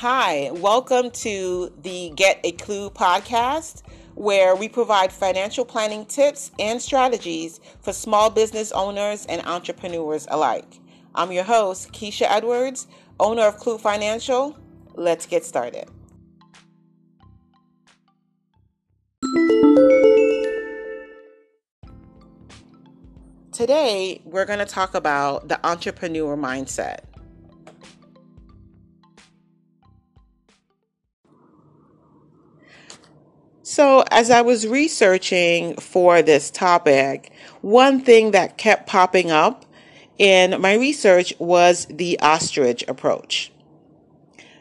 Hi, welcome to the Get a Clue podcast, where we provide financial planning tips and strategies for small business owners and entrepreneurs alike. I'm your host, Keisha Edwards, owner of Clue Financial. Let's get started. Today, we're going to talk about the entrepreneur mindset. So, as I was researching for this topic, one thing that kept popping up in my research was the ostrich approach.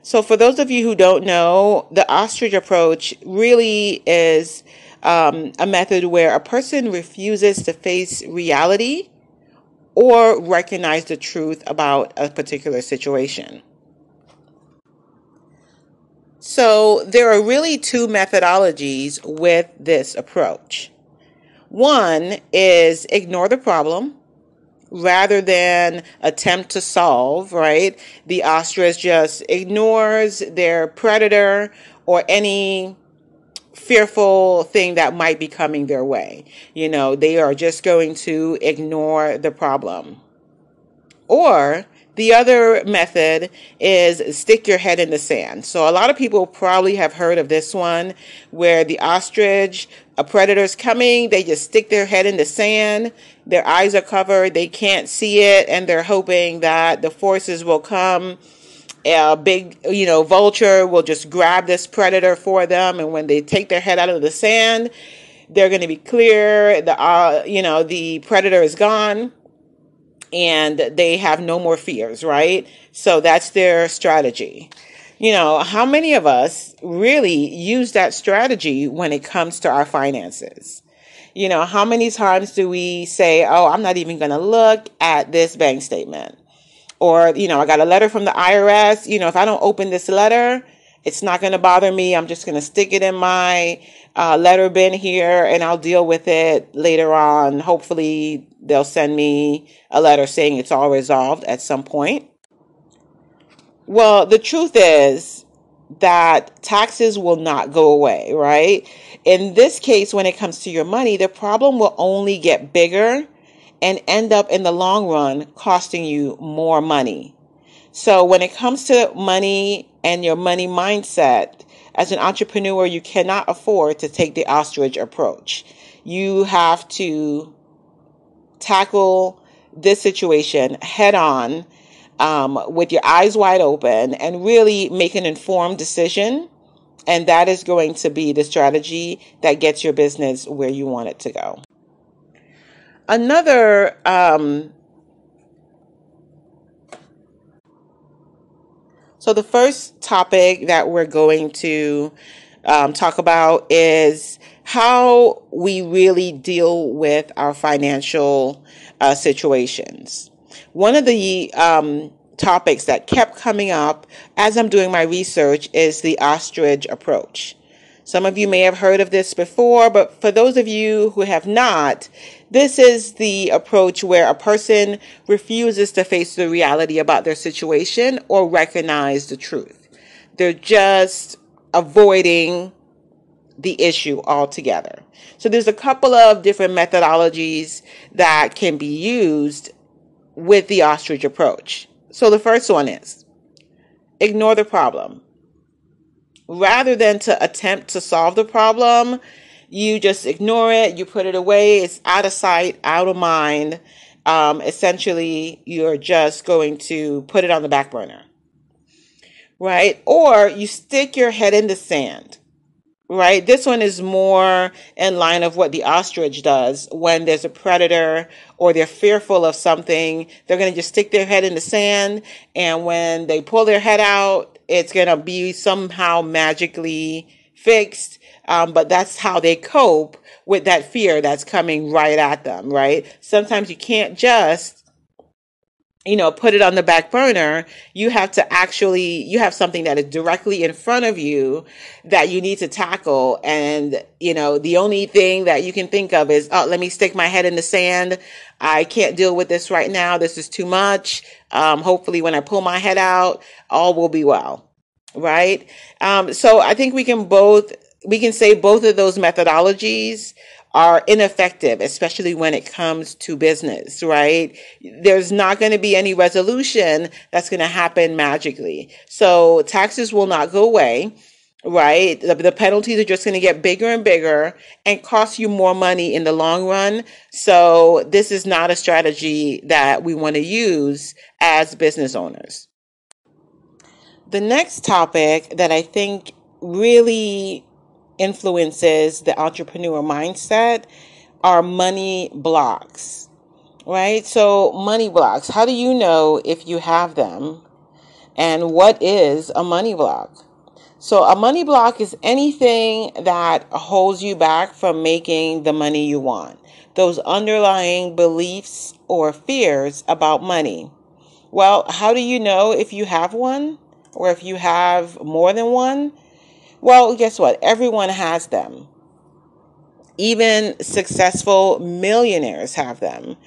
So, for those of you who don't know, the ostrich approach really is um, a method where a person refuses to face reality or recognize the truth about a particular situation. So there are really two methodologies with this approach. One is ignore the problem rather than attempt to solve, right? The ostrich just ignores their predator or any fearful thing that might be coming their way. You know, they are just going to ignore the problem. Or the other method is stick your head in the sand. So a lot of people probably have heard of this one where the ostrich, a predator's coming, they just stick their head in the sand, their eyes are covered, they can't see it, and they're hoping that the forces will come. A big, you know, vulture will just grab this predator for them, and when they take their head out of the sand, they're going to be clear. The, uh, you know, the predator is gone and they have no more fears, right? So that's their strategy. You know, how many of us really use that strategy when it comes to our finances? You know, how many times do we say, oh, I'm not even going to look at this bank statement? Or, you know, I got a letter from the IRS. You know, if I don't open this letter, it's not going to bother me. I'm just going to stick it in my uh, letter bin here and I'll deal with it later on. Hopefully, they'll send me a letter saying it's all resolved at some point. Well, the truth is that taxes will not go away, right? In this case, when it comes to your money, the problem will only get bigger and end up in the long run costing you more money. So when it comes to money and your money mindset, as an entrepreneur, you cannot afford to take the ostrich approach. You have to tackle this situation head on um, with your eyes wide open and really make an informed decision. And that is going to be the strategy that gets your business where you want it to go. Another um, So, the first topic that we're going to um, talk about is how we really deal with our financial uh, situations. One of the um, topics that kept coming up as I'm doing my research is the ostrich approach. Some of you may have heard of this before, but for those of you who have not, this is the approach where a person refuses to face the reality about their situation or recognize the truth. They're just avoiding the issue altogether. So there's a couple of different methodologies that can be used with the ostrich approach. So the first one is ignore the problem rather than to attempt to solve the problem, you just ignore it, you put it away, it's out of sight, out of mind. Um, essentially, you're just going to put it on the back burner, right? Or you stick your head in the sand, right? This one is more in line of what the ostrich does when there's a predator or they're fearful of something. They're going to just stick their head in the sand. And when they pull their head out, it's going to be somehow magically fixed. Um, but that's how they cope with that fear that's coming right at them, right? Sometimes you can't just you know, put it on the back burner, you have to actually, you have something that is directly in front of you that you need to tackle. And, you know, the only thing that you can think of is, oh, let me stick my head in the sand. I can't deal with this right now. This is too much. Um, hopefully when I pull my head out, all will be well. right? Um, so I think we can both we can say both of those methodologies are ineffective, especially when it comes to business, right? There's not going to be any resolution that's going to happen magically. So taxes will not go away, right? The, the penalties are just going to get bigger and bigger and cost you more money in the long run. So this is not a strategy that we want to use as business owners. The next topic that I think really influences the entrepreneur mindset are money blocks, right? So, money blocks, how do you know if you have them? And what is a money block? So, a money block is anything that holds you back from making the money you want, those underlying beliefs or fears about money. Well, how do you know if you have one? or if you have more than one, well, guess what? Everyone has them. Even successful millionaires have them.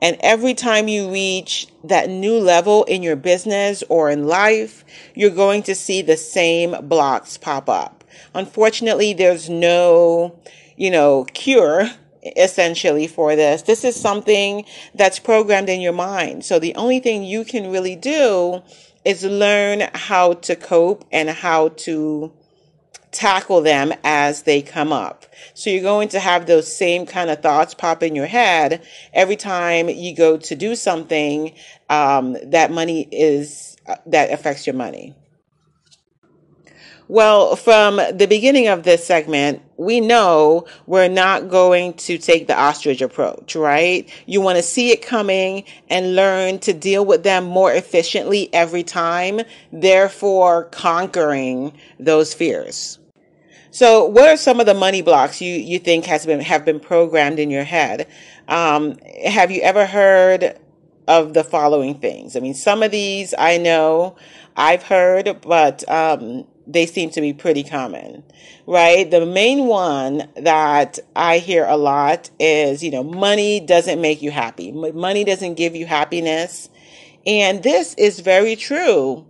And every time you reach that new level in your business or in life, you're going to see the same blocks pop up. Unfortunately, there's no, you know, cure essentially for this. This is something that's programmed in your mind. So the only thing you can really do is learn how to cope and how to tackle them as they come up. So you're going to have those same kind of thoughts pop in your head every time you go to do something um, that money is uh, that affects your money. Well, from the beginning of this segment, we know we're not going to take the ostrich approach, right? You want to see it coming and learn to deal with them more efficiently every time, therefore conquering those fears. So, what are some of the money blocks you, you think has been have been programmed in your head? Um, have you ever heard of the following things? I mean, some of these I know I've heard, but um, they seem to be pretty common, right? The main one that I hear a lot is, you know, money doesn't make you happy. Money doesn't give you happiness. And this is very true.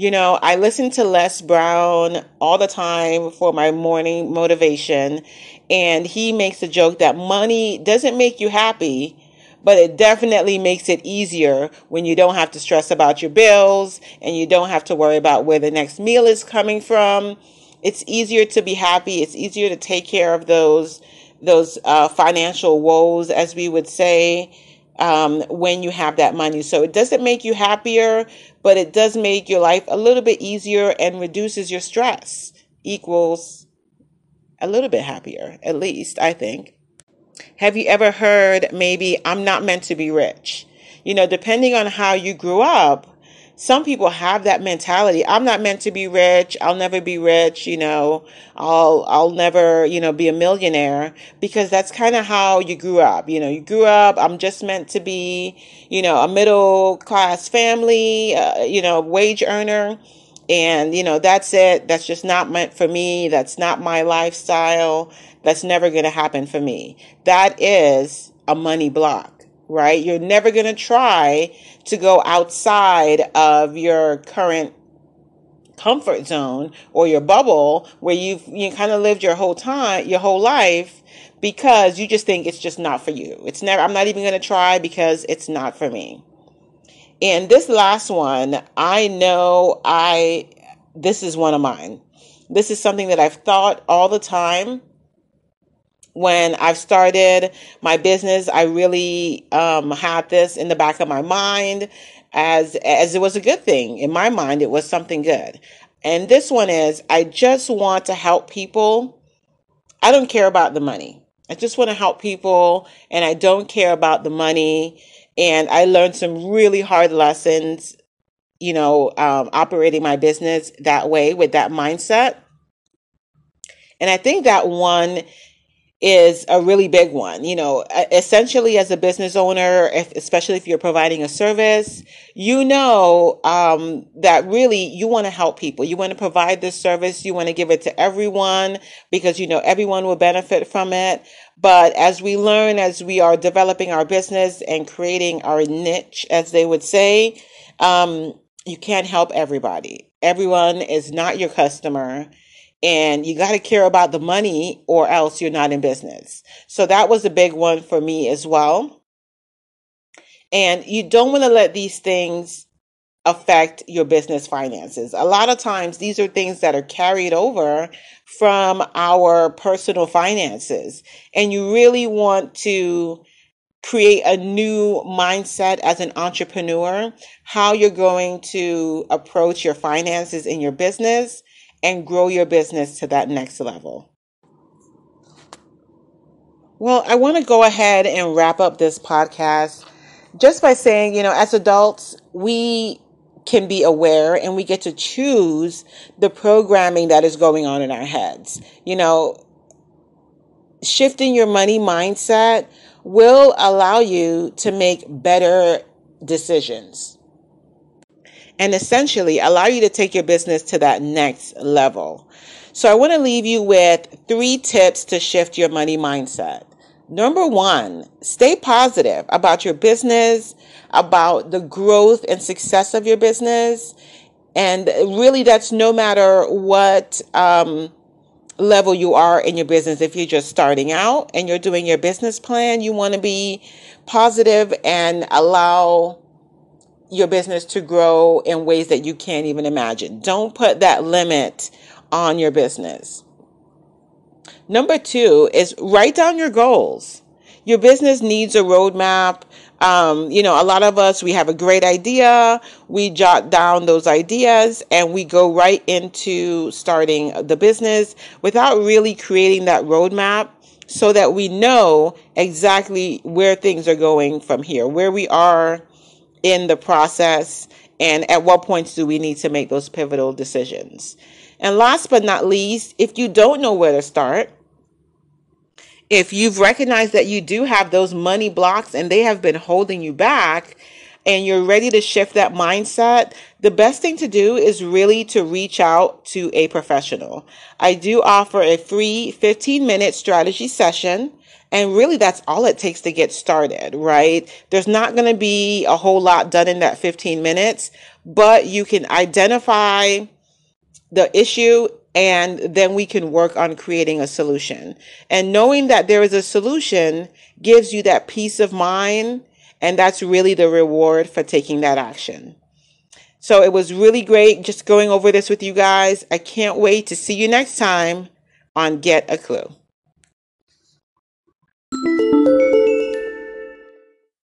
You know, I listen to Les Brown all the time for my morning motivation, and he makes a joke that money doesn't make you happy, but it definitely makes it easier when you don't have to stress about your bills and you don't have to worry about where the next meal is coming from. It's easier to be happy. It's easier to take care of those those uh, financial woes, as we would say, um, when you have that money. So it doesn't make you happier, but it does make your life a little bit easier and reduces your stress. Equals a little bit happier, at least I think. Have you ever heard maybe I'm not meant to be rich? You know, depending on how you grew up, some people have that mentality. I'm not meant to be rich. I'll never be rich. You know, I'll, I'll never, you know, be a millionaire because that's kind of how you grew up. You know, you grew up, I'm just meant to be, you know, a middle class family, uh, you know, wage earner. And, you know, that's it. That's just not meant for me. That's not my lifestyle. That's never going to happen for me. That is a money block, right? You're never going to try to go outside of your current comfort zone or your bubble where you've you kind of lived your whole time, your whole life because you just think it's just not for you. It's never, I'm not even going to try because it's not for me. And this last one, I know I, this is one of mine. This is something that I've thought all the time when I've started my business, I really um, had this in the back of my mind as as it was a good thing. In my mind, it was something good. And this one is I just want to help people. I don't care about the money. I just want to help people and I don't care about the money. And I learned some really hard lessons, you know, um, operating my business that way with that mindset. And I think that one is a really big one. You know, essentially as a business owner, if, especially if you're providing a service, you know um, that really you want to help people. You want to provide this service. You want to give it to everyone because you know everyone will benefit from it. But as we learn, as we are developing our business and creating our niche, as they would say, um, you can't help everybody. everyone is not your customer and you got to care about the money or else you're not in business. So that was a big one for me as well. And you don't want to let these things affect your business finances. A lot of times these are things that are carried over from our personal finances and you really want to create a new mindset as an entrepreneur, how you're going to approach your finances in your business and grow your business to that next level. Well, I want to go ahead and wrap up this podcast just by saying, you know, as adults, we can be aware and we get to choose the programming that is going on in our heads. You know, shifting your money mindset will allow you to make better decisions and essentially allow you to take your business to that next level. So I want to leave you with three tips to shift your money mindset. Number one, stay positive about your business, about the growth and success of your business. And really, that's no matter what um, level you are in your business. If you're just starting out and you're doing your business plan, you want to be positive and allow your business to grow in ways that you can't even imagine. Don't put that limit on your business. Number two is write down your goals. Your business needs a roadmap. Um, you know, a lot of us, we have a great idea. We jot down those ideas and we go right into starting the business without really creating that roadmap so that we know exactly where things are going from here, where we are in the process and at what points do we need to make those pivotal decisions. And last but not least, if you don't know where to start, if you've recognized that you do have those money blocks and they have been holding you back and you're ready to shift that mindset, the best thing to do is really to reach out to a professional. I do offer a free 15 minute strategy session and really, that's all it takes to get started, right? There's not going to be a whole lot done in that 15 minutes, but you can identify the issue and then we can work on creating a solution. And knowing that there is a solution gives you that peace of mind. And that's really the reward for taking that action. So it was really great just going over this with you guys. I can't wait to see you next time on Get a Clue.